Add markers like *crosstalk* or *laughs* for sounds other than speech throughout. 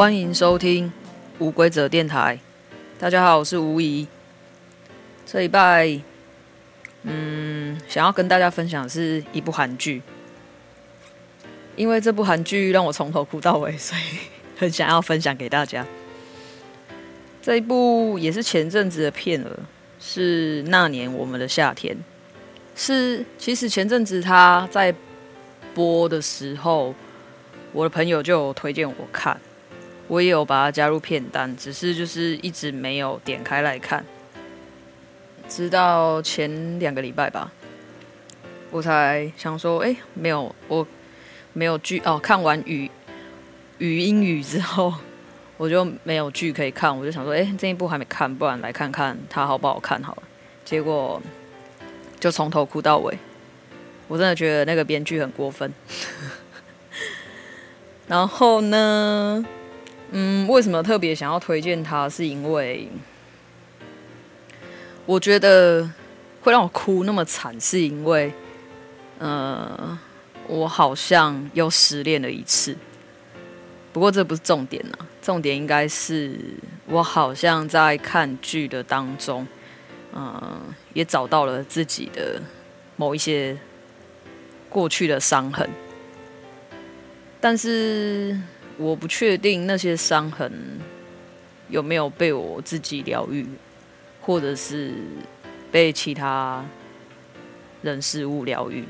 欢迎收听无规则电台。大家好，我是吴怡。这礼拜，嗯，想要跟大家分享的是一部韩剧，因为这部韩剧让我从头哭到尾，所以很想要分享给大家。这一部也是前阵子的片了，是那年我们的夏天。是，其实前阵子他在播的时候，我的朋友就有推荐我看。我也有把它加入片单，只是就是一直没有点开来看，直到前两个礼拜吧，我才想说，哎、没有，我没有剧哦。看完语语音语之后，*laughs* 我就没有剧可以看，我就想说，哎、这一部还没看，不然来看看它好不好看好了。结果就从头哭到尾，我真的觉得那个编剧很过分。*laughs* 然后呢？嗯，为什么特别想要推荐他？是因为我觉得会让我哭那么惨，是因为，呃，我好像又失恋了一次。不过这不是重点啊，重点应该是我好像在看剧的当中，嗯、也找到了自己的某一些过去的伤痕，但是。我不确定那些伤痕有没有被我自己疗愈，或者是被其他人事物疗愈。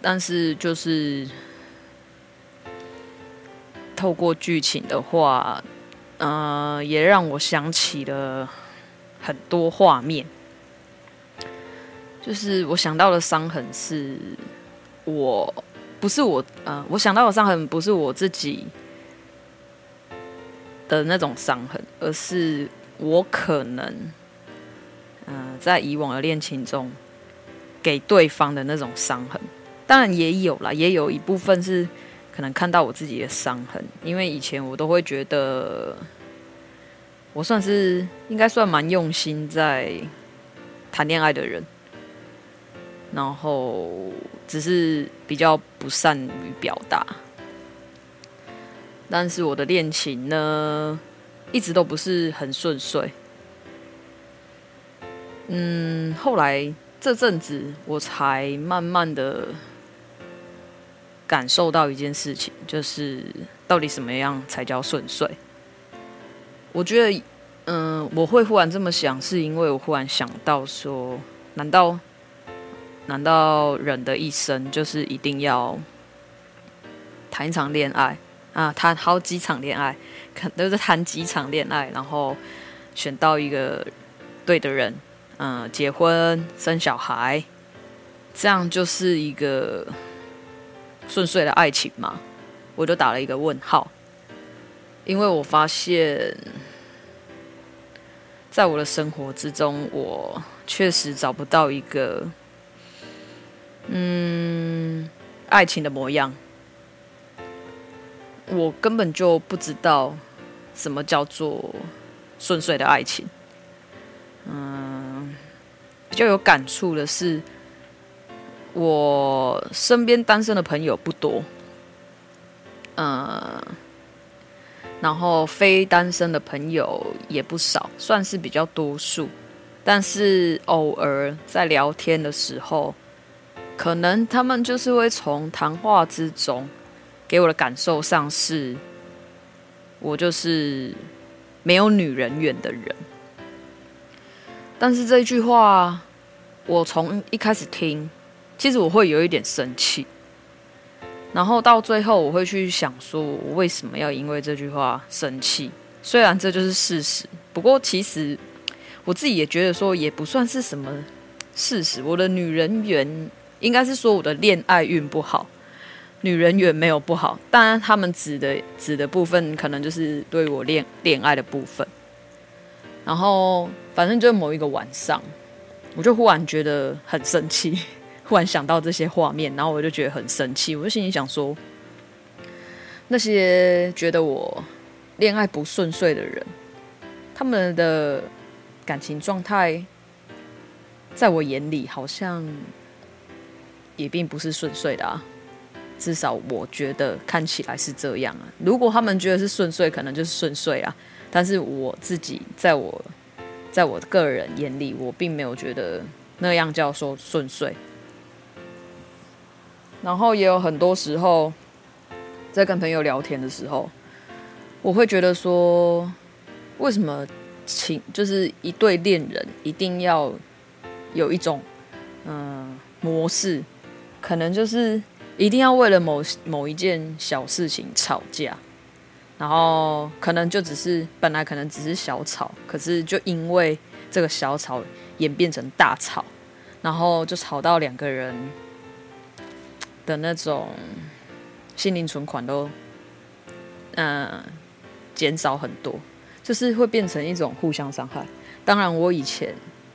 但是就是透过剧情的话，呃，也让我想起了很多画面。就是我想到的伤痕是我。不是我，呃，我想到的伤痕不是我自己的那种伤痕，而是我可能，嗯、呃，在以往的恋情中给对方的那种伤痕。当然也有啦，也有一部分是可能看到我自己的伤痕，因为以前我都会觉得我算是应该算蛮用心在谈恋爱的人。然后只是比较不善于表达，但是我的恋情呢，一直都不是很顺遂。嗯，后来这阵子我才慢慢的感受到一件事情，就是到底什么样才叫顺遂？我觉得，嗯，我会忽然这么想，是因为我忽然想到说，难道？难道人的一生就是一定要谈一场恋爱啊？谈好几场恋爱，可都是谈几场恋爱，然后选到一个对的人，嗯，结婚生小孩，这样就是一个顺遂的爱情吗？我就打了一个问号，因为我发现，在我的生活之中，我确实找不到一个。嗯，爱情的模样，我根本就不知道什么叫做顺遂的爱情。嗯，比较有感触的是，我身边单身的朋友不多，嗯，然后非单身的朋友也不少，算是比较多数。但是偶尔在聊天的时候，可能他们就是会从谈话之中给我的感受上是，我就是没有女人缘的人。但是这句话，我从一开始听，其实我会有一点生气。然后到最后，我会去想说，我为什么要因为这句话生气？虽然这就是事实，不过其实我自己也觉得说，也不算是什么事实。我的女人缘。应该是说我的恋爱运不好，女人缘没有不好，当然他们指的指的部分可能就是对我恋恋爱的部分。然后反正就某一个晚上，我就忽然觉得很生气，*laughs* 忽然想到这些画面，然后我就觉得很生气，我就心里想说，那些觉得我恋爱不顺遂的人，他们的感情状态，在我眼里好像。也并不是顺遂的啊，至少我觉得看起来是这样啊。如果他们觉得是顺遂，可能就是顺遂啊。但是我自己在我在我个人眼里，我并没有觉得那样叫说顺遂。然后也有很多时候，在跟朋友聊天的时候，我会觉得说，为什么情就是一对恋人一定要有一种嗯模式，可能就是。一定要为了某某一件小事情吵架，然后可能就只是本来可能只是小吵，可是就因为这个小吵演变成大吵，然后就吵到两个人的那种心灵存款都嗯减少很多，就是会变成一种互相伤害。当然，我以前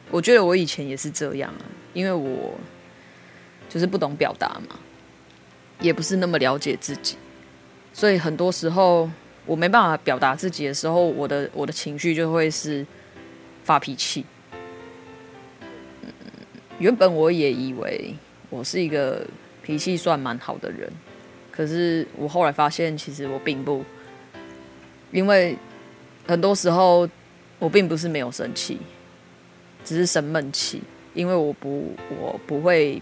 我觉得我以前也是这样啊，因为我就是不懂表达嘛。也不是那么了解自己，所以很多时候我没办法表达自己的时候，我的我的情绪就会是发脾气。嗯，原本我也以为我是一个脾气算蛮好的人，可是我后来发现，其实我并不，因为很多时候我并不是没有生气，只是生闷气，因为我不我不会。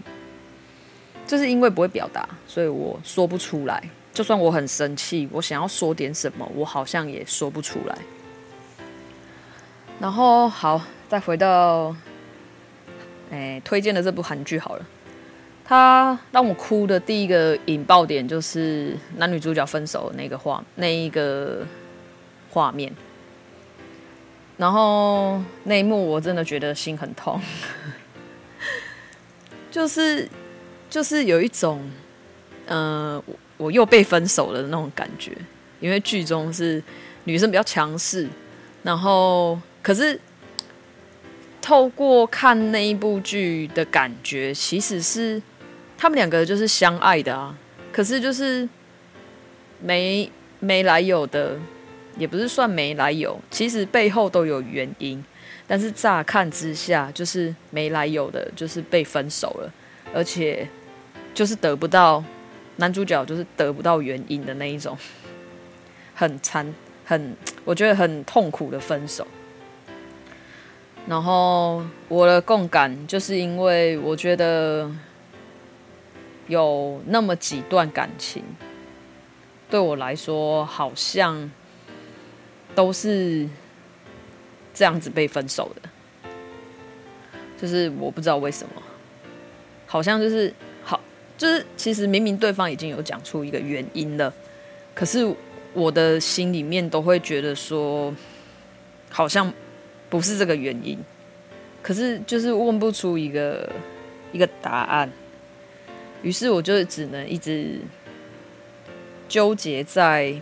就是因为不会表达，所以我说不出来。就算我很生气，我想要说点什么，我好像也说不出来。然后好，再回到，哎，推荐的这部韩剧好了。它让我哭的第一个引爆点就是男女主角分手的那个画，那一个画面。然后那一幕我真的觉得心很痛，*laughs* 就是。就是有一种，嗯、呃，我又被分手了的那种感觉，因为剧中是女生比较强势，然后可是透过看那一部剧的感觉，其实是他们两个就是相爱的啊，可是就是没没来由的，也不是算没来由，其实背后都有原因，但是乍看之下就是没来由的，就是被分手了，而且。就是得不到男主角，就是得不到原因的那一种，很惨，很我觉得很痛苦的分手。然后我的共感，就是因为我觉得有那么几段感情，对我来说好像都是这样子被分手的，就是我不知道为什么，好像就是。就是其实明明对方已经有讲出一个原因了，可是我的心里面都会觉得说，好像不是这个原因，可是就是问不出一个一个答案，于是我就只能一直纠结在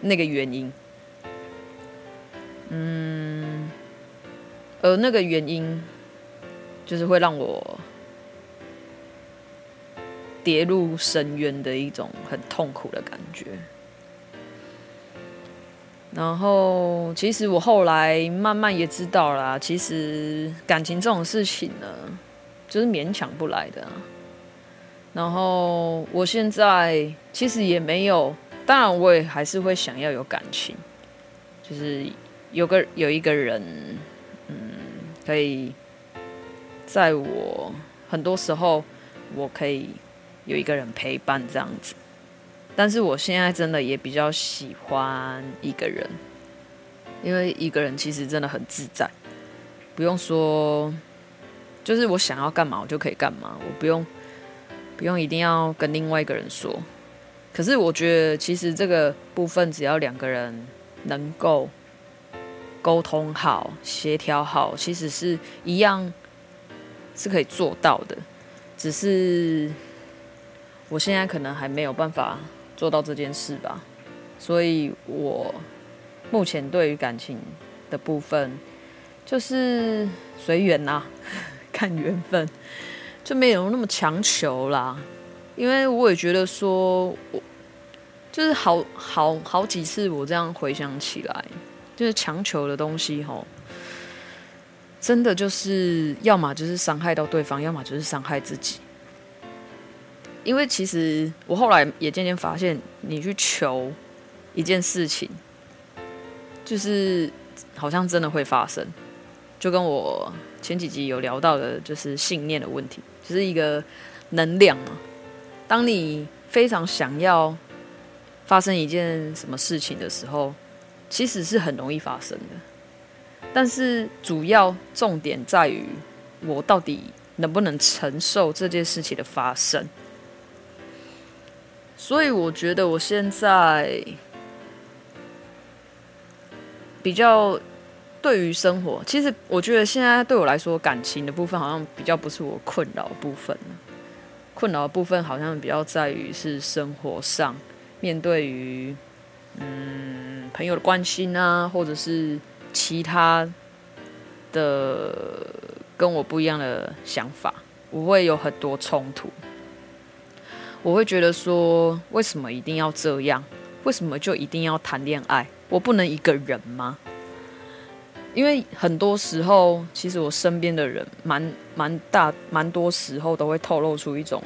那个原因，嗯，而那个原因就是会让我。跌入深渊的一种很痛苦的感觉。然后，其实我后来慢慢也知道啦，其实感情这种事情呢，就是勉强不来的。然后，我现在其实也没有，当然我也还是会想要有感情，就是有个有一个人，嗯，可以在我很多时候，我可以。有一个人陪伴这样子，但是我现在真的也比较喜欢一个人，因为一个人其实真的很自在，不用说，就是我想要干嘛我就可以干嘛，我不用不用一定要跟另外一个人说。可是我觉得其实这个部分只要两个人能够沟通好、协调好，其实是一样是可以做到的，只是。我现在可能还没有办法做到这件事吧，所以我目前对于感情的部分就是随缘呐，*laughs* 看缘分，就没有那么强求啦。因为我也觉得说，我就是好好好几次，我这样回想起来，就是强求的东西吼，真的就是要么就是伤害到对方，要么就是伤害自己。因为其实我后来也渐渐发现，你去求一件事情，就是好像真的会发生，就跟我前几集有聊到的，就是信念的问题，就是一个能量嘛。当你非常想要发生一件什么事情的时候，其实是很容易发生的。但是主要重点在于，我到底能不能承受这件事情的发生。所以我觉得我现在比较对于生活，其实我觉得现在对我来说，感情的部分好像比较不是我困扰部分。困扰的部分好像比较在于是生活上，面对于嗯朋友的关心啊，或者是其他的跟我不一样的想法，我会有很多冲突。我会觉得说，为什么一定要这样？为什么就一定要谈恋爱？我不能一个人吗？因为很多时候，其实我身边的人，蛮蛮大，蛮多时候都会透露出一种，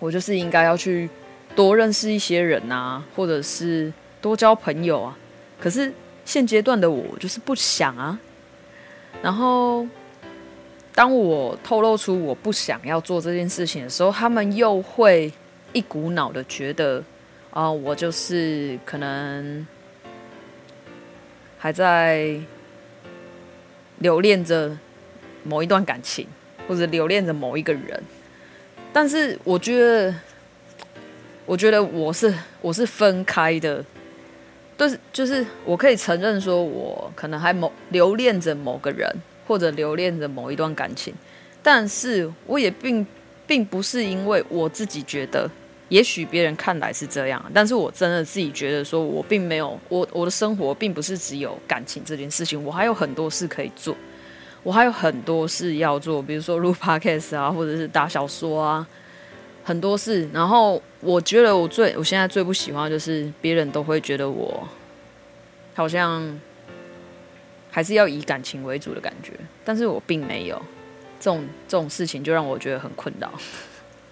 我就是应该要去多认识一些人啊，或者是多交朋友啊。可是现阶段的我就是不想啊。然后。当我透露出我不想要做这件事情的时候，他们又会一股脑的觉得，啊、我就是可能还在留恋着某一段感情，或者留恋着某一个人。但是我觉得，我觉得我是我是分开的，就是就是我可以承认说，我可能还某留恋着某个人。或者留恋着某一段感情，但是我也并并不是因为我自己觉得，也许别人看来是这样，但是我真的自己觉得说，我并没有，我我的生活并不是只有感情这件事情，我还有很多事可以做，我还有很多事要做，比如说录 *laughs* podcast 啊，或者是打小说啊，很多事。然后我觉得我最我现在最不喜欢的就是别人都会觉得我好像。还是要以感情为主的感觉，但是我并没有这种这种事情，就让我觉得很困扰。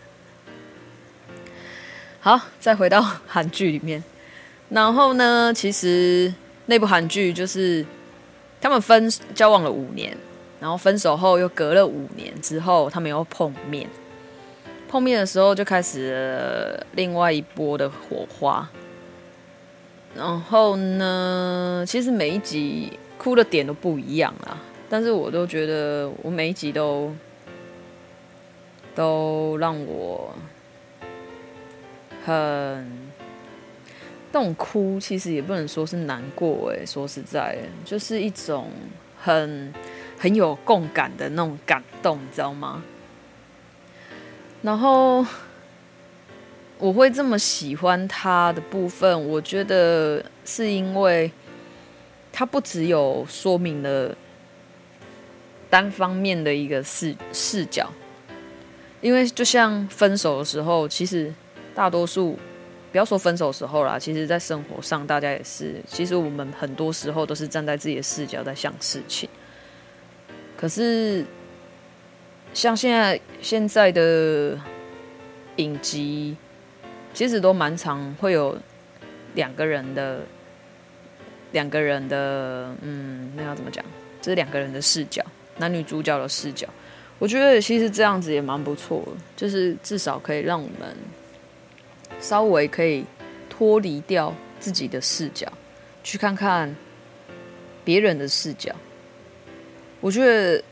*laughs* 好，再回到韩剧里面，然后呢，其实那部韩剧就是他们分交往了五年，然后分手后又隔了五年之后，他们又碰面，碰面的时候就开始了另外一波的火花。然后呢，其实每一集。哭的点都不一样啦，但是我都觉得我每一集都都让我很那种哭，其实也不能说是难过哎，说实在，就是一种很很有共感的那种感动，你知道吗？然后我会这么喜欢他的部分，我觉得是因为。它不只有说明了单方面的一个视视角，因为就像分手的时候，其实大多数不要说分手时候啦，其实在生活上大家也是，其实我们很多时候都是站在自己的视角在想事情。可是像现在现在的影集，其实都蛮常会有两个人的。两个人的，嗯，那要怎么讲？这是两个人的视角，男女主角的视角。我觉得其实这样子也蛮不错的，就是至少可以让我们稍微可以脱离掉自己的视角，去看看别人的视角。我觉得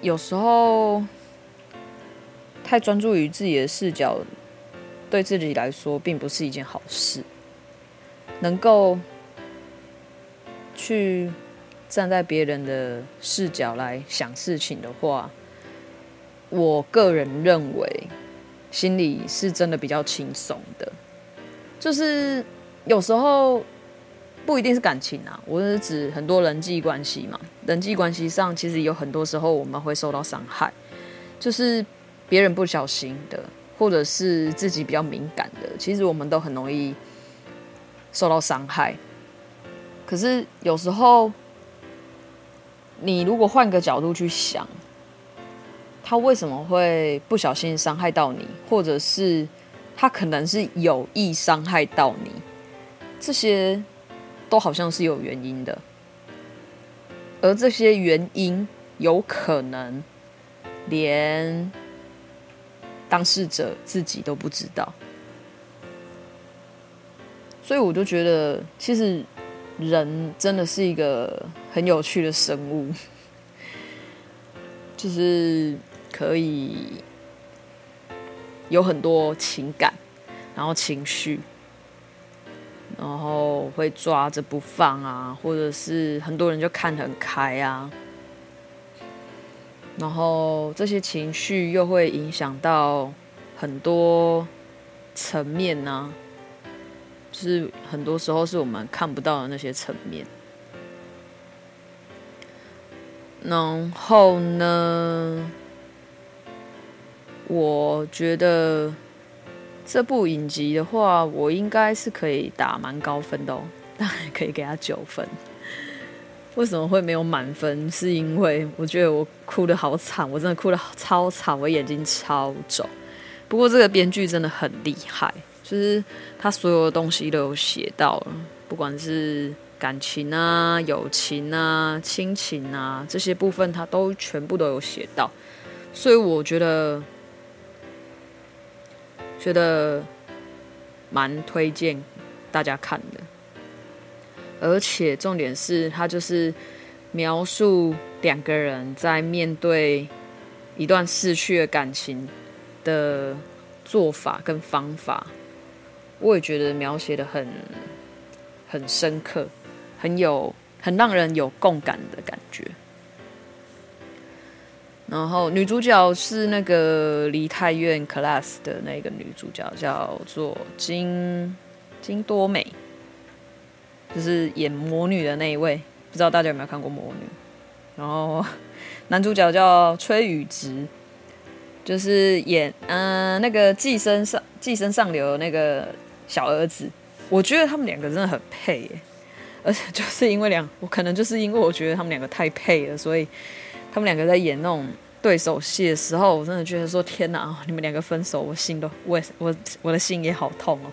有时候太专注于自己的视角，对自己来说并不是一件好事。能够。去站在别人的视角来想事情的话，我个人认为心里是真的比较轻松的。就是有时候不一定是感情啊，我是指很多人际关系嘛。人际关系上其实有很多时候我们会受到伤害，就是别人不小心的，或者是自己比较敏感的，其实我们都很容易受到伤害。可是有时候，你如果换个角度去想，他为什么会不小心伤害到你，或者是他可能是有意伤害到你，这些都好像是有原因的，而这些原因有可能连当事者自己都不知道，所以我就觉得，其实人真的是一个很有趣的生物，*laughs* 就是。可以有很多情感，然后情绪，然后会抓着不放啊，或者是很多人就看很开啊，然后这些情绪又会影响到很多层面呢，是很多时候是我们看不到的那些层面，然后呢？我觉得这部影集的话，我应该是可以打蛮高分的哦，当然可以给他九分。为什么会没有满分？是因为我觉得我哭得好惨，我真的哭得超惨，我眼睛超肿。不过这个编剧真的很厉害，就是他所有的东西都有写到了，不管是感情啊、友情啊、亲情啊这些部分，他都全部都有写到，所以我觉得。觉得蛮推荐大家看的，而且重点是，他就是描述两个人在面对一段逝去的感情的做法跟方法，我也觉得描写的很很深刻，很有很让人有共感的感觉。然后女主角是那个《梨泰院 Class》的那个女主角，叫做金金多美，就是演魔女的那一位。不知道大家有没有看过魔女？然后 *laughs* 男主角叫崔宇植，就是演嗯、那个寄生上寄生上流那个小儿子。我觉得他们两个真的很配耶，而且就是因为两，我可能就是因为我觉得他们两个太配了，所以。他们两个在演那种对手戏的时候，我真的觉得说天哪，你们两个分手，我心都我我我的心也好痛哦。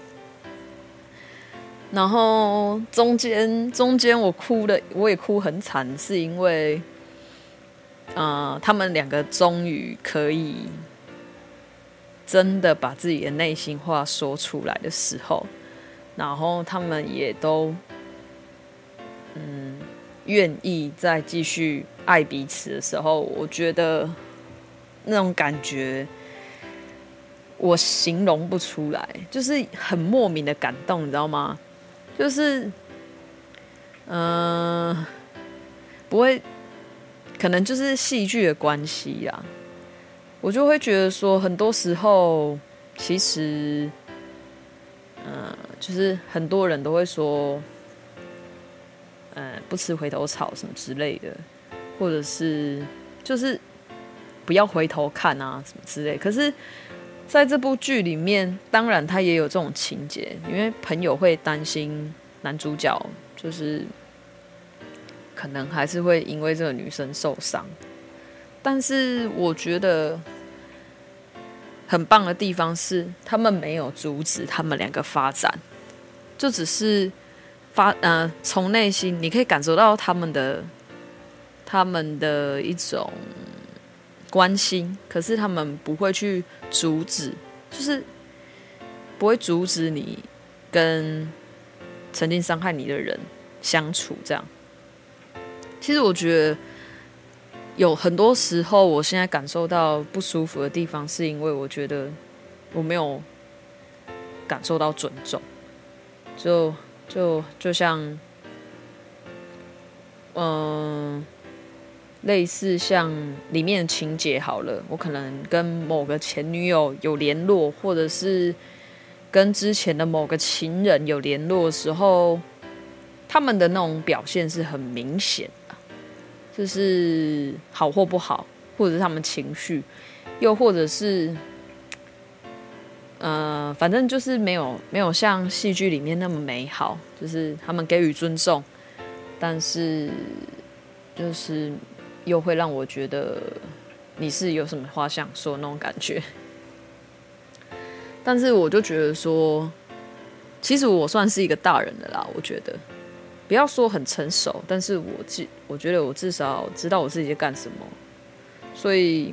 然后中间中间我哭的我也哭很惨，是因为，呃，他们两个终于可以真的把自己的内心话说出来的时候，然后他们也都嗯愿意再继续。爱彼此的时候，我觉得那种感觉我形容不出来，就是很莫名的感动，你知道吗？就是，嗯、不会，可能就是戏剧的关系呀。我就会觉得说，很多时候其实，嗯、就是很多人都会说，嗯、不吃回头草什么之类的。或者是就是不要回头看啊，什么之类。可是在这部剧里面，当然他也有这种情节，因为朋友会担心男主角，就是可能还是会因为这个女生受伤。但是我觉得很棒的地方是，他们没有阻止他们两个发展，就只是发呃从内心你可以感受到他们的。他们的一种关心，可是他们不会去阻止，就是不会阻止你跟曾经伤害你的人相处。这样，其实我觉得有很多时候，我现在感受到不舒服的地方，是因为我觉得我没有感受到尊重，就就就像，嗯。类似像里面的情节好了，我可能跟某个前女友有联络，或者是跟之前的某个情人有联络的时候，他们的那种表现是很明显，就是好或不好，或者是他们情绪，又或者是，呃，反正就是没有没有像戏剧里面那么美好，就是他们给予尊重，但是就是。又会让我觉得你是有什么话想说那种感觉。但是我就觉得说，其实我算是一个大人的啦。我觉得不要说很成熟，但是我至我觉得我至少知道我自己在干什么。所以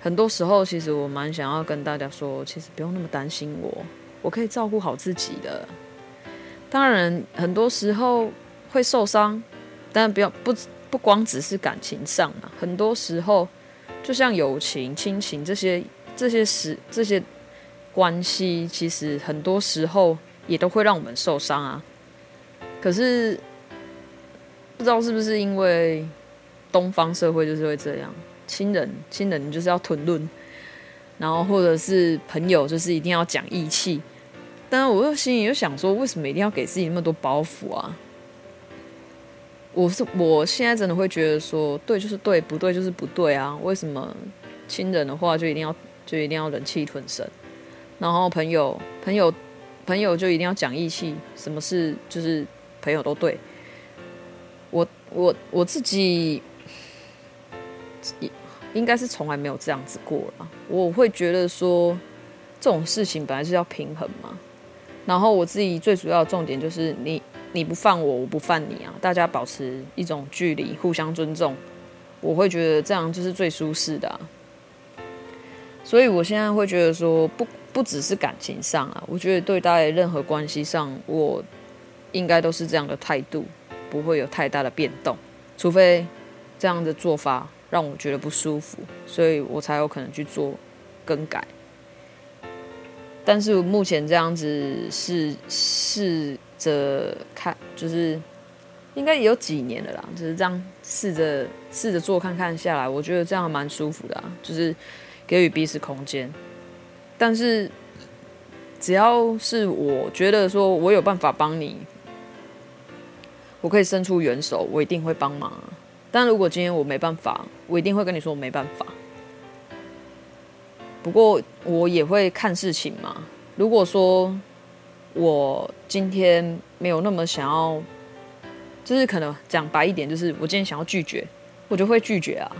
很多时候，其实我蛮想要跟大家说，其实不用那么担心我，我可以照顾好自己的。当然，很多时候会受伤，但不要不不光只是感情上嘛，很多时候就像友情、亲情这些这些时这些。关系其实很多时候也都会让我们受伤啊。可是不知道是不是因为东方社会就是会这样，亲人亲人就是要吞论，然后或者是朋友就是一定要讲义气。但是我又心里又想说，为什么一定要给自己那么多包袱啊？我是我现在真的会觉得说，对就是对，不对就是不对啊。为什么亲人的话就一定要就一定要忍气吞声？然后朋友，朋友，朋友就一定要讲义气，什么事就是朋友都对。我我我自己应该是从来没有这样子过了。我会觉得说这种事情本来是要平衡嘛。然后我自己最主要的重点就是你你不犯我，我不犯你啊，大家保持一种距离，互相尊重。我会觉得这样就是最舒适的。所以我现在会觉得说不。不只是感情上啊，我觉得对待任何关系上，我应该都是这样的态度，不会有太大的变动，除非这样的做法让我觉得不舒服，所以我才有可能去做更改。但是目前这样子是试着看，就是应该也有几年了啦，就是这样试着试着做看看下来，我觉得这样蛮舒服的啊，就是给予彼此空间。但是，只要是我觉得说我有办法帮你，我可以伸出援手，我一定会帮忙。但如果今天我没办法，我一定会跟你说我没办法。不过我也会看事情嘛。如果说我今天没有那么想要，就是可能讲白一点，就是我今天想要拒绝，我就会拒绝啊。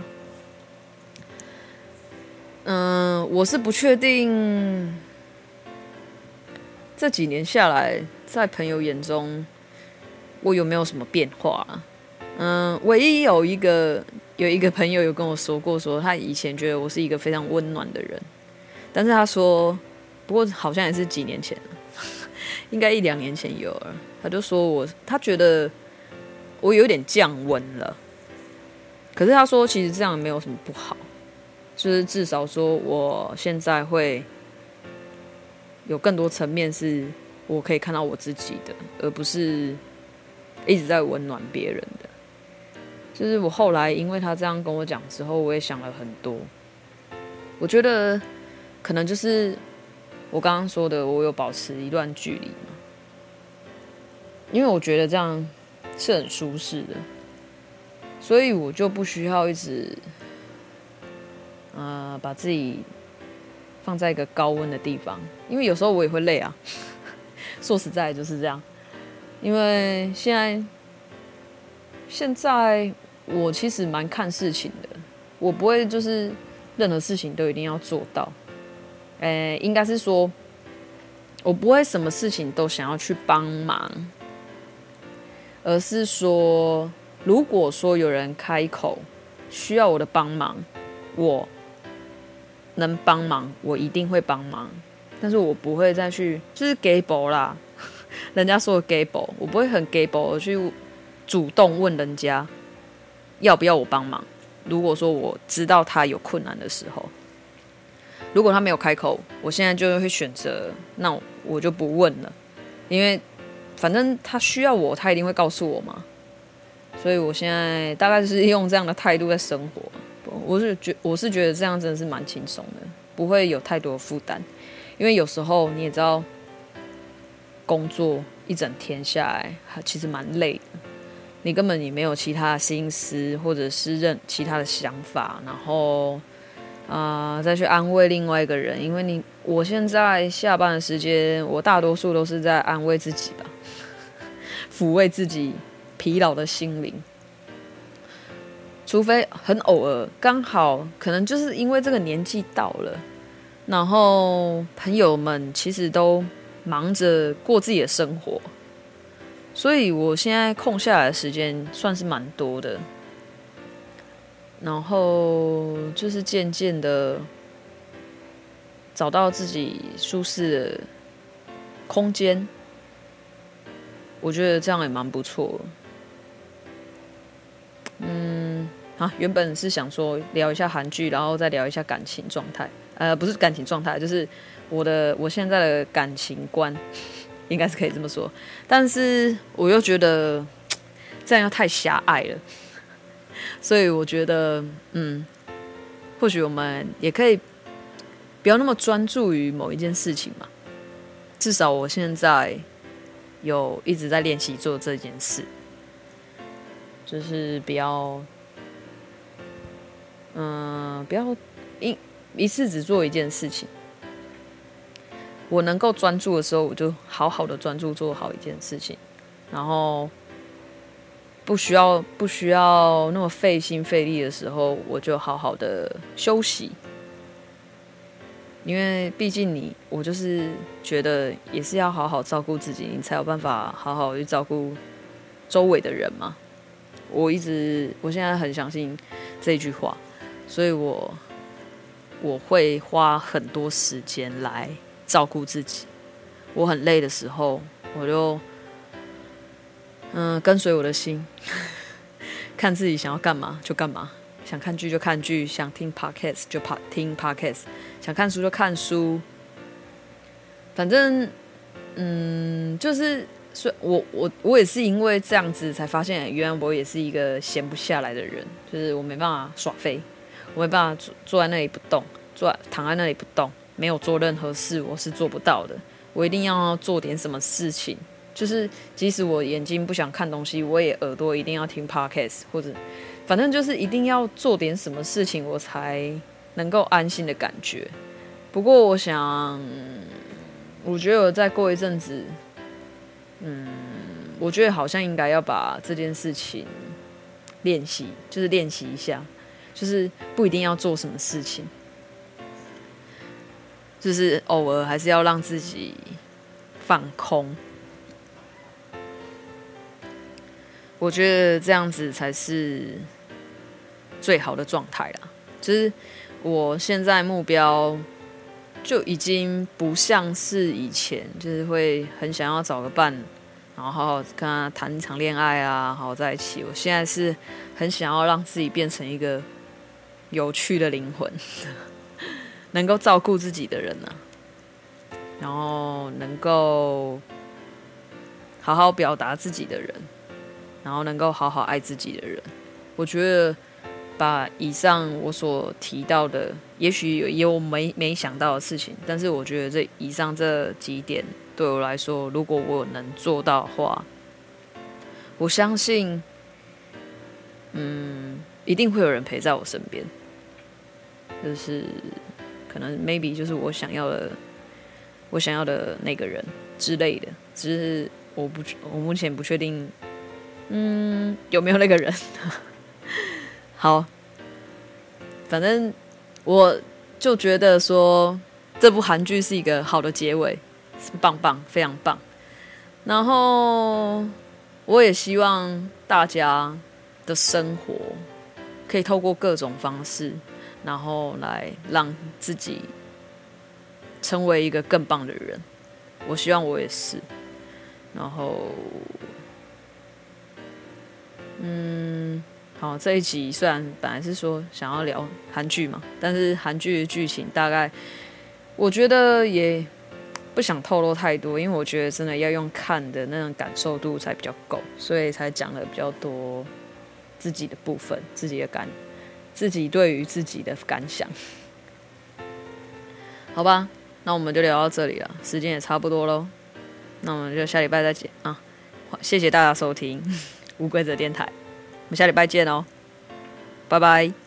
嗯，我是不确定这几年下来，在朋友眼中我有没有什么变化？嗯，唯一有一个有一个朋友有跟我说过，说他以前觉得我是一个非常温暖的人，但是他说，不过好像也是几年前，*laughs* 应该一两年前有。他就说我，他觉得我有点降温了，可是他说其实这样没有什么不好。就是至少说，我现在会有更多层面是我可以看到我自己的，而不是一直在温暖别人的。就是我后来因为他这样跟我讲之后，我也想了很多。我觉得可能就是我刚刚说的，我有保持一段距离嘛，因为我觉得这样是很舒适的，所以我就不需要一直。呃，把自己放在一个高温的地方，因为有时候我也会累啊。*laughs* 说实在就是这样，因为现在现在我其实蛮看事情的，我不会就是任何事情都一定要做到。诶，应该是说，我不会什么事情都想要去帮忙，而是说，如果说有人开口需要我的帮忙，我。能帮忙，我一定会帮忙，但是我不会再去，就是给宝啦，*laughs* 人家说 gable，，我不会很给宝的去主动问人家要不要我帮忙。如果说我知道他有困难的时候，如果他没有开口，我现在就会选择，那我就不问了，因为反正他需要我，他一定会告诉我嘛。所以我现在大概是用这样的态度在生活。我是觉我是觉得这样真的是蛮轻松的，不会有太多负担，因为有时候你也知道，工作一整天下来，其实蛮累的，你根本也没有其他的心思或者是任其他的想法，然后啊、再去安慰另外一个人，因为你我现在下班的时间，我大多数都是在安慰自己吧，*laughs* 抚慰自己疲劳的心灵。除非很偶尔，刚好可能就是因为这个年纪到了，然后朋友们其实都忙着过自己的生活，所以我现在空下来的时间算是蛮多的。然后就是渐渐的找到自己舒适的空间，我觉得这样也蛮不错。嗯，好，原本是想说聊一下韩剧，然后再聊一下感情状态。呃，不是感情状态，就是我的我现在的感情观，*laughs* 应该是可以这么说。但是我又觉得这样又太狭隘了。*laughs* 所以我觉得，嗯，或许我们也可以不要那么专注于某一件事情嘛。至少我现在有一直在练习做这件事，就是不要，嗯，不要一一次只做一件事情。我能够专注的时候，我就好好的专注做好一件事情，然后。不需要不需要那么费心费力的时候，我就好好的休息。因为毕竟你，我就是觉得也是要好好照顾自己，你才有办法好好去照顾周围的人嘛。我一直，我现在很相信这句话，所以我我会花很多时间来照顾自己。我很累的时候，我就。嗯，跟随我的心，*laughs* 看自己想要干嘛就干嘛，想看剧就看剧，想听 podcast 就听 podcast，想看书就看书。反正，嗯，就是，所以我我我也是因为这样子才发现，原来我也是一个闲不下来的人，就是我没办法耍废，我没办法坐坐在那里不动，坐躺在那里不动，没有做任何事，我是做不到的。我一定要做点什么事情。就是，即使我眼睛不想看东西，我也耳朵一定要听 podcast，或者，反正就是一定要做点什么事情，我才能够安心的感觉。不过，我想，我觉得我再过一阵子，嗯，我觉得好像应该要把这件事情练习，就是练习一下，就是不一定要做什么事情，就是偶尔还是要让自己放空。我觉得这样子才是最好的状态啦。就是我现在目标就已经不像是以前，就是会很想要找个伴，然后好好跟他谈一场恋爱啊，好好在一起。我现在是很想要让自己变成一个有趣的灵魂，*laughs* 能够照顾自己的人呢、啊，然后能够好好表达自己的人。然后能够好好爱自己的人，我觉得把以上我所提到的，也许有有没没想到的事情，但是我觉得这以上这几点对我来说，如果我能做到的话，我相信，嗯，一定会有人陪在我身边，就是可能 maybe 就是我想要的，我想要的那个人之类的，只是我不我目前不确定。嗯，有没有那个人？*laughs* 好，反正我就觉得说这部韩剧是一个好的结尾，棒棒，非常棒。然后我也希望大家的生活可以透过各种方式，然后来让自己成为一个更棒的人。我希望我也是，然后。嗯，好，这一集虽然本来是说想要聊韩剧嘛，但是韩剧的剧情大概我觉得也不想透露太多，因为我觉得真的要用看的那种感受度才比较够，所以才讲了比较多自己的部分，自己的感，自己对于自己的感想。好吧，那我们就聊到这里了，时间也差不多喽，那我们就下礼拜再见啊！谢谢大家收听。无规则电台，我们下礼拜见哦，拜拜。